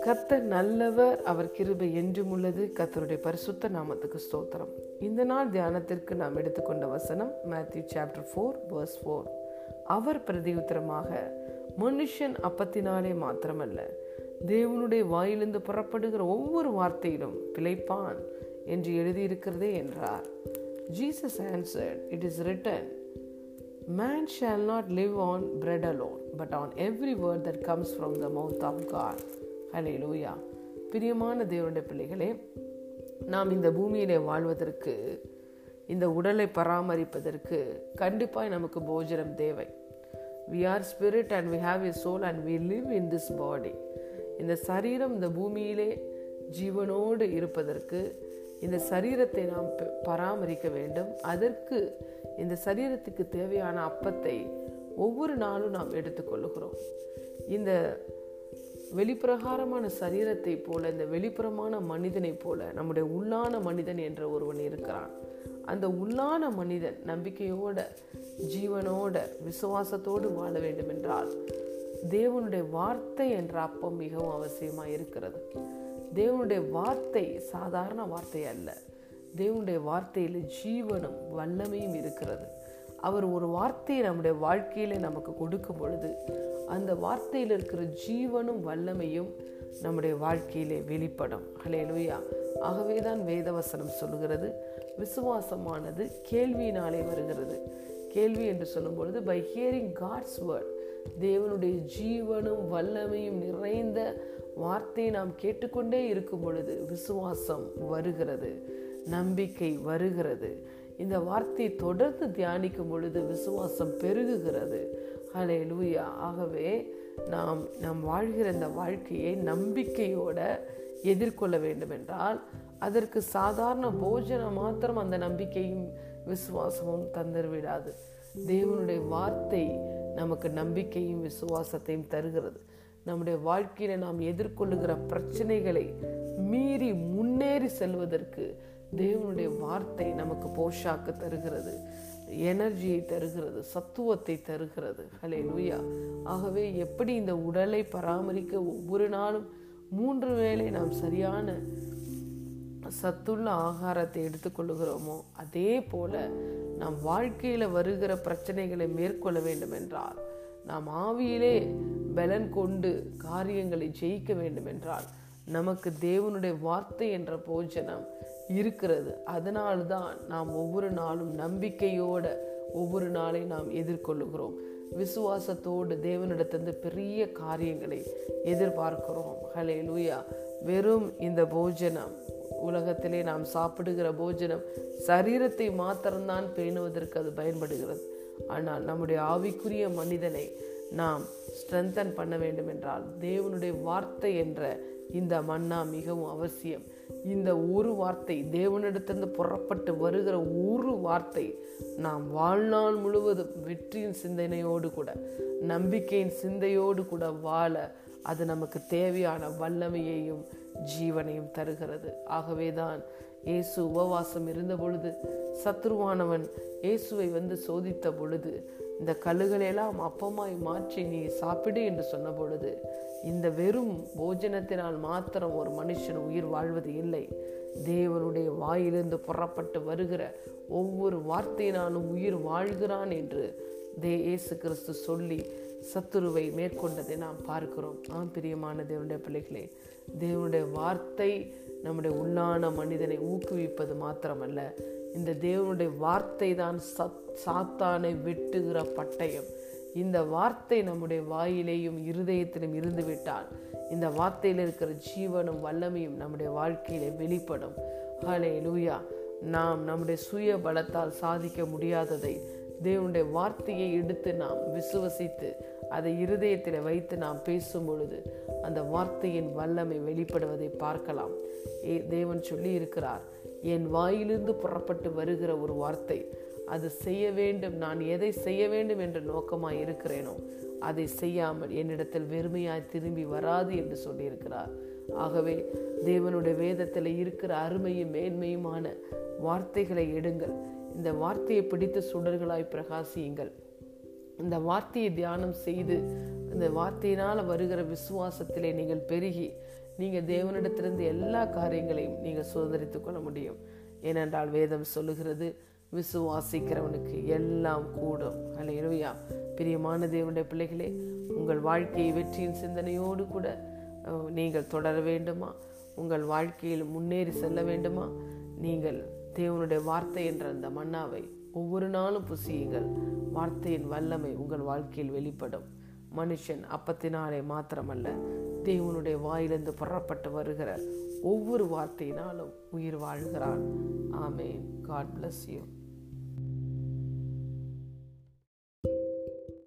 கர்த்தர் நல்லவர் அவர் கிருபை என்றும் உள்ளது. கர்த்தருடைய பரிசுத்த நாமத்துக்கு ஸ்தோத்திரம். இந்த நாள் தியானத்திற்கு நாம் எடுத்துக்கொண்ட வசனம் Matthew chapter four verse four அவர் பிரதி உத்தரமாக மனுஷன் அப்பத்தினாலே மாத்திரமல்ல தேவனுடைய வாயிலிருந்து புறப்படுகிற ஒவ்வொரு வார்த்தையிலும் பிழைப்பான் என்று எழுதியிருக்கிறதே என்றார். Jesus answered it is written Man shall not live on bread alone, but on every word that comes from the mouth of God. Hallelujah பிரியமான தேவனுடைய பிள்ளைகளே நாம் இந்த பூமியிலே வாழ்வதற்கு இந்த உடலை பராமரிப்பதற்கு கண்டிப்பாக நமக்கு போஜனம் தேவை. We are spirit and we have a soul and we live in this body இந்த சரீரம் இந்த பூமியிலே ஜீவனோடு இருப்பதற்கு இந்த சரீரத்தை நாம் ப- பராமரிக்க வேண்டும். அதற்கு இந்த சரீரத்துக்கு தேவையான அப்பத்தை ஒவ்வொரு நாளும் நாம் எடுத்துக்கொள்ளுகிறோம் இந்த வெளிப்பிரகாரமான சரீரத்தை போல இந்த வெளிப்புறமான மனிதனைப் போல நம்முடைய உள்ளான மனிதன் என்ற ஒருவன் இருக்கிறான். அந்த உள்ளான மனிதன் நம்பிக்கையோட ஜீவனோட விசுவாசத்தோடு வாழ வேண்டும் என்றால் தேவனுடைய வார்த்தை என்ற அப்பம் மிகவும் அவசியமாக இருக்கிறது. தேவனுடைய வார்த்தை சாதாரண வார்த்தை அல்ல. தேவனுடைய வார்த்தையில் ஜீவனும் வல்லமையும் இருக்கிறது. அவர் ஒரு வார்த்தையை நம்முடைய வாழ்க்கையில் நமக்கு கொடுக்கும் பொழுது அந்த வார்த்தையில் இருக்கிற ஜீவனும் வல்லமையும் நம்முடைய வாழ்க்கையிலே வெளிப்படும். ஹலேலுயா ஆகவே தான் வேதவசனம் சொல்லுகிறது. விசுவாசமானது கேள்வியினாலே வருகிறது. கேள்வி என்று சொல்லும் பொழுது பை ஹியரிங் காட்ஸ் வேர்ட் தேவனுடைய ஜீவனும் வல்லமையும் நிறைந்த வார்த்தையை நாம் கேட்டுக்கொண்டே இருக்கும் பொழுது விசுவாசம் வருகிறது நம்பிக்கை வருகிறது. இந்த வார்த்தையை தொடர்ந்து தியானிக்கும் பொழுது விசுவாசம் பெருகுகிறது. ஹலே லூயா ஆகவே நாம் நாம் வாழ்கிற இந்த வாழ்க்கையை நம்பிக்கையோட எதிர்கொள்ள வேண்டும் என்றால் அதற்கு சாதாரண போஜனம் மாத்திரம் அந்த நம்பிக்கையும் விசுவாசமும் தந்துவிடாது. தேவனுடைய வார்த்தை நமக்கு நம்பிக்கையும் விசுவாசத்தையும் தருகிறது. நம்முடைய வாழ்க்கையில நாம் எதிர்கொள்ளுகிற பிரச்சனைகளை மீறி முன்னேறி செல்வதற்கு தேவனுடைய வார்த்தை நமக்கு போஷாக்கு தருகிறது. எனர்ஜியை தருகிறது சத்துவத்தை தருகிறது. ஹலே லூயா ஆகவே எப்படி இந்த உடலை பராமரிக்க ஒவ்வொரு நாளும் மூன்று வேளை நாம் சரியான சத்துள்ள ஆகாரத்தை எடுத்துக்கொள்ளுகிறோமோ அதே போல நாம் வாழ்க்கையில் வருகிற பிரச்சனைகளை மேற்கொள்ள வேண்டும் என்றால் நாம் ஆவியிலே பலன் கொண்டு காரியங்களை ஜெயிக்க வேண்டும் என்றால் நமக்கு தேவனுடைய வார்த்தை என்ற போஜனம் இருக்கிறது. அதனால்தான் நாம் ஒவ்வொரு நாளும் நம்பிக்கையோட ஒவ்வொரு நாளை நாம் எதிர்கொள்ளுகிறோம். விசுவாசத்தோடு தேவனிடத்திலிருந்து பெரிய காரியங்களை எதிர்பார்க்கிறோம். ஹலே லூயா வெறும் இந்த போஜனம். உலகத்திலே நாம் சாப்பிடுகிற போஜனம் சரீரத்தை மாத்திரம்தான் பேணுவதற்கு அது பயன்படுகிறது. ஆனால் நம்முடைய ஆவிக்குரிய மனிதனை நாம் ஸ்ட்ரென்தன் பண்ண வேண்டும் என்றால் தேவனுடைய வார்த்தை என்ற இந்த மன்னா மிகவும் அவசியம். இந்த ஒரு வார்த்தை தேவனிடத்திலிருந்து புறப்பட்டு வருகிற ஒரு வார்த்தை நாம் வாழ்நாள் முழுவதும் வெற்றியின் சிந்தனையோடு கூட நம்பிக்கையின் சிந்தையோடு கூட வாழ அது நமக்கு தேவையான வல்லமையையும் ஜீவனையும் தருகிறது. ஆகவே தான் இயேசு உபவாசம் இருந்த பொழுது சத்ருவானவன் இயேசுவை வந்து சோதித்த பொழுது இந்த கல்லுகளெல்லாம் அப்பமாய் மாற்றி நீ சாப்பிடு என்று சொன்ன பொழுது இந்த வெறும் போஜனத்தினால் மாத்திரம் ஒரு மனுஷன் உயிர் வாழ்வது இல்லை. தேவனுடைய வாயிலிருந்து புறப்பட்டு வருகிற ஒவ்வொரு வார்த்தையினாலும் உயிர் வாழ்கிறான் என்று தே இயேசு கிறிஸ்து சொல்லி சத்துருவை மேற்கொண்டதை நாம் பார்க்கிறோம். ஆம் பிரியமான தேவனுடைய பிள்ளைகளே தேவனுடைய வார்த்தை நம்முடைய உள்ளான மனிதனை ஊக்குவிப்பது மாத்திரமல்ல. இந்த தேவனுடைய வார்த்தை தான் சத் சாத்தானை வெட்டுகிற பட்டயம். இந்த வார்த்தை நம்முடைய வாயிலேயும் இருதயத்திலும் இருந்து விட்டால் இந்த வார்த்தையில் இருக்கிற ஜீவனும் வல்லமையும் நம்முடைய வாழ்க்கையிலே வெளிப்படும். ஹலே லூயா நாம் நம்முடைய சுய பலத்தால் சாதிக்க முடியாததை தேவனுடைய வார்த்தையை எடுத்து நாம் விசுவசித்து அதை இருதயத்தில் வைத்து நாம் பேசும் பொழுது அந்த வார்த்தையின் வல்லமை வெளிப்படுவதை பார்க்கலாம். ஏ தேவன் சொல்லி இருக்கிறார் என் வாயிலிருந்து புறப்பட்டு வருகிற ஒரு வார்த்தை அது செய்ய வேண்டும் நான் எதை செய்ய வேண்டும் என்ற நோக்கமாக இருக்கிறேனோ அதை செய்யாமல் என்னிடத்தில் வெறுமையாய் திரும்பி வராது என்று சொல்லியிருக்கிறார். ஆகவே தேவனுடைய வேதத்தில் இருக்கிற அருமையும் மேன்மையுமான வார்த்தைகளை எடுங்கள். இந்த வார்த்தையை பிடித்து சுடர்களாய் பிரகாசியுங்கள். இந்த வார்த்தையை தியானம் செய்து இந்த வார்த்தையினால் வருகிற விசுவாசத்திலே நீங்கள் பெருகி நீங்கள் தேவனிடத்திலிருந்து எல்லா காரியங்களையும் நீங்கள் சுதந்திரித்து கொள்ள முடியும். ஏனென்றால் வேதம் சொல்லுகிறது விசுவாசிக்கிறவனுக்கு எல்லாம் கூடும். அல்லையா பிரியமான தேவனுடைய பிள்ளைகளே உங்கள் வாழ்க்கையை வெற்றியின் சிந்தனையோடு கூட நீங்கள் தொடர வேண்டுமா? உங்கள் வாழ்க்கையில் முன்னேறி செல்ல வேண்டுமா? நீங்கள் தேவனுடைய வார்த்தை என்ற அந்த மன்னாவை ஒவ்வொரு நாளும் புசியுங்கள். வார்த்தையின் வல்லமை உங்கள் வாழ்க்கையில் வெளிப்படும். மனுஷன் அப்பத்தினாலே மாத்திரமல்ல தேவனுடைய வாயிலிருந்து புறப்பட்டு வருகிற ஒவ்வொரு வார்த்தையினாலும் உயிர் வாழ்கிறான். ஆமேன். God bless you